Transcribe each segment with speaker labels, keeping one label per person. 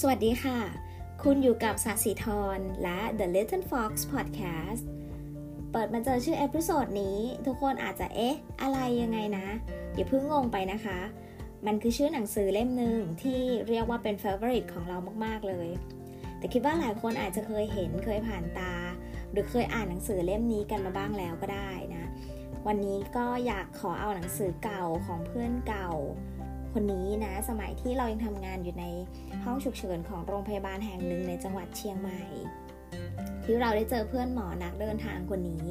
Speaker 1: สวัสดีค่ะ คุณอยู่กับสาสีทรและ The Little Fox Podcast เปิดมาเจอชื่อ episode นี้ ทุกคนอาจจะเอ๊ะ อะไรยังไงนะ อย่าเพิ่งงงไปนะคะ มันคือชื่อหนังสือเล่มหนึ่งที่เรียกว่าเป็น favorite ของเรามากๆเลย แต่คิดว่าหลายคนอาจจะเคยเห็นเคยผ่านตา หรือเคยอ่านหนังสือเล่มนี้กันมาบ้างแล้วก็ได้นะ วันนี้ก็อยากขอเอาหนังสือเก่าของเพื่อนเก่า คนนี้นะ สมัยที่เรายังทำงานอยู่ในห้องฉุกเฉินของโรงพยาบาลแห่งหนึ่งในจังหวัดเชียงใหม่ ที่เราได้เจอเพื่อนหมอนักเดินทางคนนี้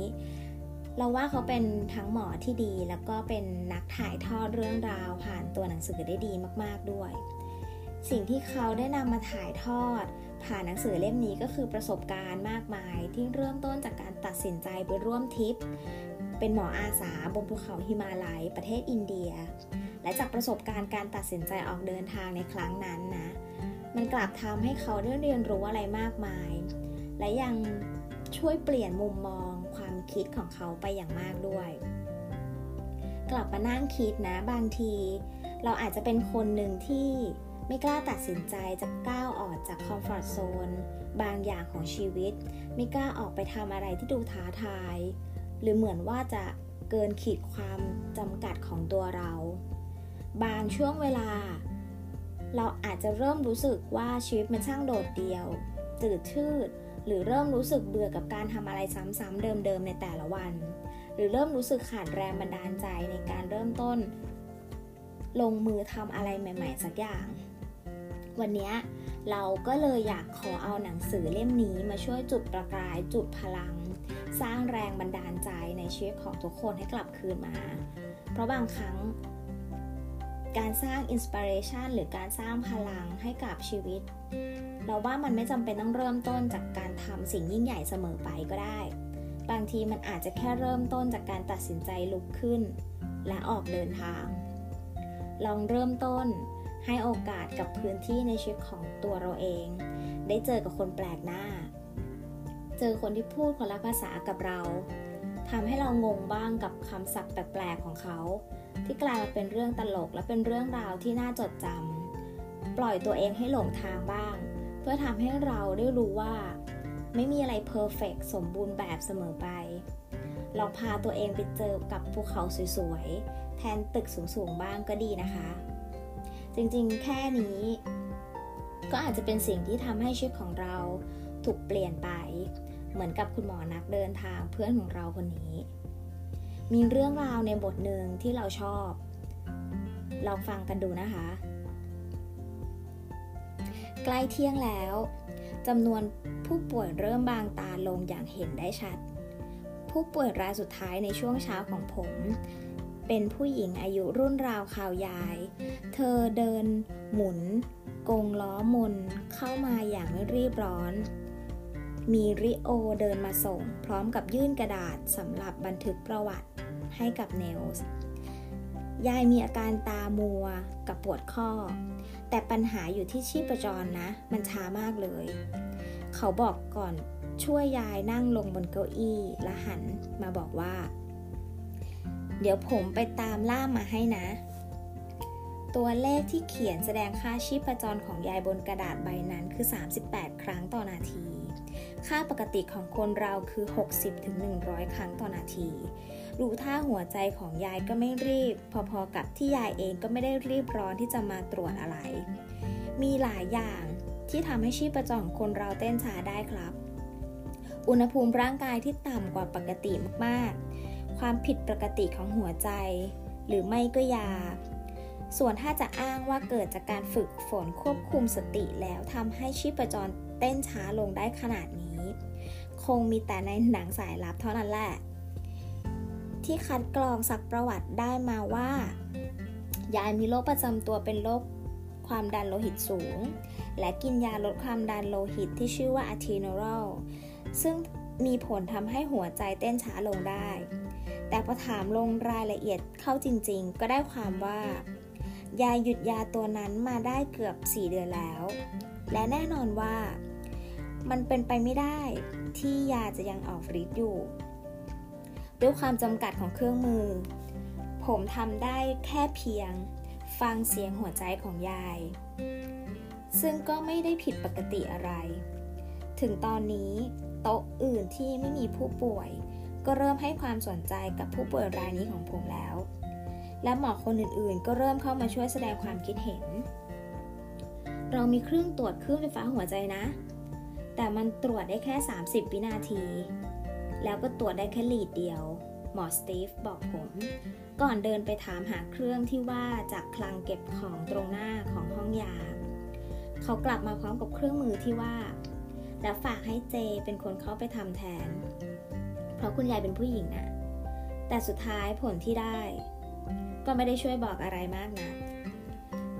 Speaker 1: เราว่าเขาเป็นทั้งหมอที่ดี แล้วก็เป็นนักถ่ายทอดเรื่องราวผ่านตัวหนังสือได้ดีมากๆด้วย สิ่งที่เขาได้นำมาถ่ายทอด ผ่านหนังสือเล่มนี้ก็คือประสบการณ์มากมาย ที่เริ่มต้นจากการตัดสินใจไปร่วมทริปเป็นหมออาสาบนภูเขาหิมาลัย ประเทศอินเดีย และจากประสบการณ์การตัดสินใจออกเดินทางในครั้งนั้นนะ มันกลับทำให้เขาได้เรียนรู้อะไรมากมาย และยังช่วยเปลี่ยนมุมมองความคิดของเขาไปอย่างมากด้วย กลับมานั่งคิดนะบางที เราอาจจะเป็นคนหนึ่งที่ไม่กล้าตัดสินใจจะก้าวออกจากคอมฟอร์ทโซนบางอย่างของชีวิต ไม่กล้าออกไปทำอะไรที่ดูท้าทาย หรือเหมือนว่าจะเกินขีดความจำกัดของตัวเรา บางช่วงเวลา เราอาจจะเริ่มรู้สึกว่าชีวิตมันช่างโดดเดี่ยวจืดชืด หรือเริ่มรู้สึกเบื่อกับการทำอะไรซ้ำๆเดิมๆในแต่ละวัน หรือเริ่มรู้สึกขาดแรงบันดาลใจในการเริ่มต้น ลงมือทำอะไรใหม่ ๆ สักอย่าง วันนี้เราก็เลยอยากขอเอาหนังสือเล่มนี้มาช่วยจุดประกายจุดพลัง สร้างแรงบันดาลใจในชีวิตของทุกคนให้กลับคืนมา เพราะบางครั้ง การสร้างอินสปิเรชันหรือการสร้างพลังให้กับชีวิต เราว่ามันไม่จำเป็นต้องเริ่มต้นจากการทำสิ่งยิ่งใหญ่เสมอไปก็ได้ บางทีมันอาจจะแค่เริ่มต้นจากการตัดสินใจลุกขึ้น และออกเดินทาง ลองเริ่มต้นให้โอกาสกับพื้นที่ในชีวิตของตัวเราเอง ได้เจอกับคนแปลกหน้า เจอคนที่พูดคนละภาษากับเราทำให้เรางงบ้างกับคำศัพท์แปลกๆของเขา ที่กลายมาเป็นเรื่องตลกและเป็นเรื่องราวที่น่าจดจำปล่อยตัวเองให้หลงทางบ้าง เพื่อทำให้เราได้รู้ว่า ไม่มีอะไรเพอร์เฟกสมบูรณ์แบบเสมอไปลองพาตัวเองไปเจอกับภูเขาสวยๆ แทนตึกสูงๆ บ้างก็ดีนะคะ จริงๆ แค่นี้ ก็อาจจะเป็นสิ่งที่ทำให้ชีวิตของเราถูกเปลี่ยนไป เหมือนกับคุณหมอนักเดินทางเพื่อนของเราคนนี้ มีเรื่องราวในบทหนึ่งที่เราชอบ ลองฟังกันดูนะคะ ใกล้เที่ยงแล้วจำนวนผู้ป่วยเริ่มบางตาลงอย่างเห็นได้ชัด ผู้ป่วยรายสุดท้ายในช่วงเช้าของผม เป็นผู้หญิงอายุรุ่นราวข่าวยาย เธอเดิน หมุน กงล้อมน เข้ามาอย่างไม่รีบร้อน มีริโอเดินมาส่ง พร้อมกับยื่นกระดาษสำหรับบันทึกประวัติ ให้กับเนลส์ยายมีอาการตามัวกับปวดข้อ แต่ปัญหาอยู่ที่ชีพจรนะ มันช้ามากเลย เขาบอกก่อนช่วยยายนั่งลงบนเก้าอี้และหันมาบอกว่า เดี๋ยวผมไปตามล่ามมาให้นะ ตัวเลขที่เขียนแสดงค่าชีพจรของยายบนกระดาษใบนั้นคือ 38 ครั้งต่อนาที ค่าปกติของคนเราคือ 60-100 ครั้งต่อนาที ดูท่าหัวใจของยายก็ไม่รีบ พอๆกับที่ยายเองก็ไม่ได้รีบร้อนที่จะมาตรวจอะไร มีหลายอย่างที่ทำให้ชีพจรของคนเราเต้นช้าได้ครับ อุณหภูมิร่างกายที่ต่ำกว่าปกติมากๆ ความผิดปกติของหัวใจ หรือไม่ก็ยา ส่วนถ้าจะอ้างว่าเกิดจากการฝึกฝนควบคุมสติแล้วทำให้ชีพจรเต้นช้าลงได้ขนาดนี้ คงมีแต่ในหนังสายลับเท่านั้นแหละ ที่คัดกรองสักประวัติได้มาว่า ยายมีโรคประจำตัวเป็นโรคความดันโลหิตสูง และกินยาลดความดันโลหิตที่ชื่อว่าอะทีโนรอลซึ่งมีผลทำให้หัวใจเต้นช้าลงได้ แต่พอถามลงรายละเอียดเข้าจริงๆ ก็ได้ความว่า ยายหยุดยาตัวนั้นมาได้เกือบ 4 เดือนแล้ว และแน่นอนว่า มันเป็นไปไม่ได้ที่ยาจะยังออกฤทธิ์อยู่ ด้วยความจำกัดของเครื่องมือ ผมทำได้แค่เพียง ฟังเสียงหัวใจของยาย ซึ่งก็ไม่ได้ผิดปกติอะไร ถึงตอนนี้โต๊ะอื่นที่ไม่มีผู้ป่วย ก็เริ่มให้ความสนใจกับผู้ป่วยรายนี้ของผมแล้ว และหมอคนอื่นๆ ก็เริ่มเข้ามาช่วยแสดงความคิดเห็น เรามีเครื่องตรวจคลื่นไฟฟ้าหัวใจนะ แต่มันตรวจได้แค่ 30 วินาที แล้วก็ตรวจได้แค่ลีดเดียว หมอสตีฟบอกผม ก่อนเดินไปถามหาเครื่องที่ว่าจากคลังเก็บของตรงหน้าของห้องยา เขากลับมาพร้อมกับเครื่องมือที่ว่า แล้วฝากให้เจเป็นคนเข้าไปทำแทน เพราะคุณยายเป็นผู้หญิงนะแต่สุดท้ายผลที่ได้ ก็ไม่ได้ช่วยบอกอะไรมากนะ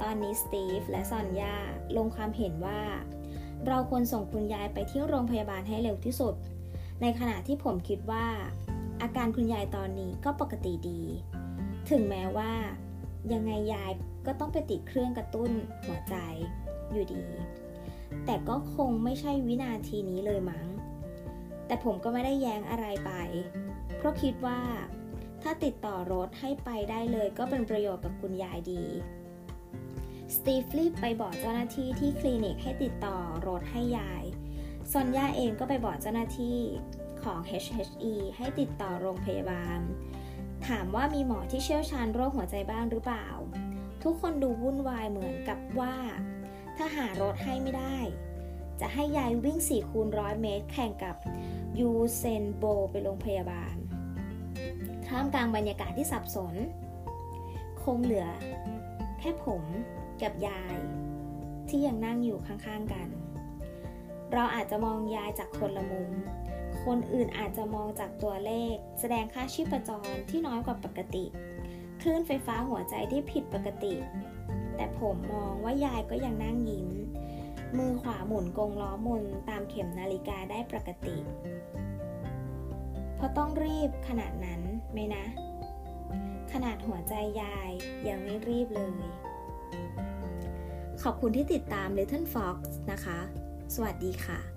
Speaker 1: ตอนนี้สตีฟและซอนยาลงความเห็นว่า เราควรส่งคุณยายไปที่โรงพยาบาลให้เร็วที่สุด ในขณะที่ผมคิดว่า อาการคุณยายตอนนี้ก็ปกติดี ถึงแม้ว่า ยังไงยายก็ต้องไปติดเครื่องกระตุ้นหัวใจอยู่ดี แต่ก็คงไม่ใช่วินาทีนี้เลยมั้ง แต่ผมก็ไม่ได้แย้งอะไรไป เพราะคิดว่า ถ้าติดต่อรถให้ไปได้เลยก็เป็นประโยชน์กับคุณยายดีสตีฟรีบไปบอกเจ้าหน้าที่ที่คลินิกให้ติดต่อรถให้ยาย ซอนย่าเองก็ไปบอกเจ้าหน้าที่ของ HHE ให้ติดต่อโรงพยาบาล ถามว่ามีหมอที่เชี่ยวชาญโรคหัวใจบ้างหรือเปล่า ทุกคนดูวุ่นวายเหมือนกับว่า ถ้าหารถให้ไม่ได้ จะให้ยายวิ่ง4คูณร้อยเมตร แข่งกับยูเซนโบไปโรงพยาบาล ท่ามกลางบรรยากาศที่สับสน คงเหลือ แค่ผมกับยาย ที่ยังนั่งอยู่ข้างๆกัน เราอาจจะมองยายจากคนละมุม คนอื่นอาจจะมองจากตัวเลข แสดงค่าชีพจรที่น้อยกว่าปกติ คลื่นไฟฟ้าหัวใจที่ผิดปกติ แต่ผมมองว่ายายก็ยังนั่งยิ้ม มือขวาหมุนกงล้อมุนตามเข็มนาฬิกาได้ปกติ เพราะต้องรีบขนาดนั้นไหมนะ ขนาดหัวใจยายยังไม่รีบเลย ขอบคุณที่ติดตาม Little Fox นะคะ สวัสดีค่ะ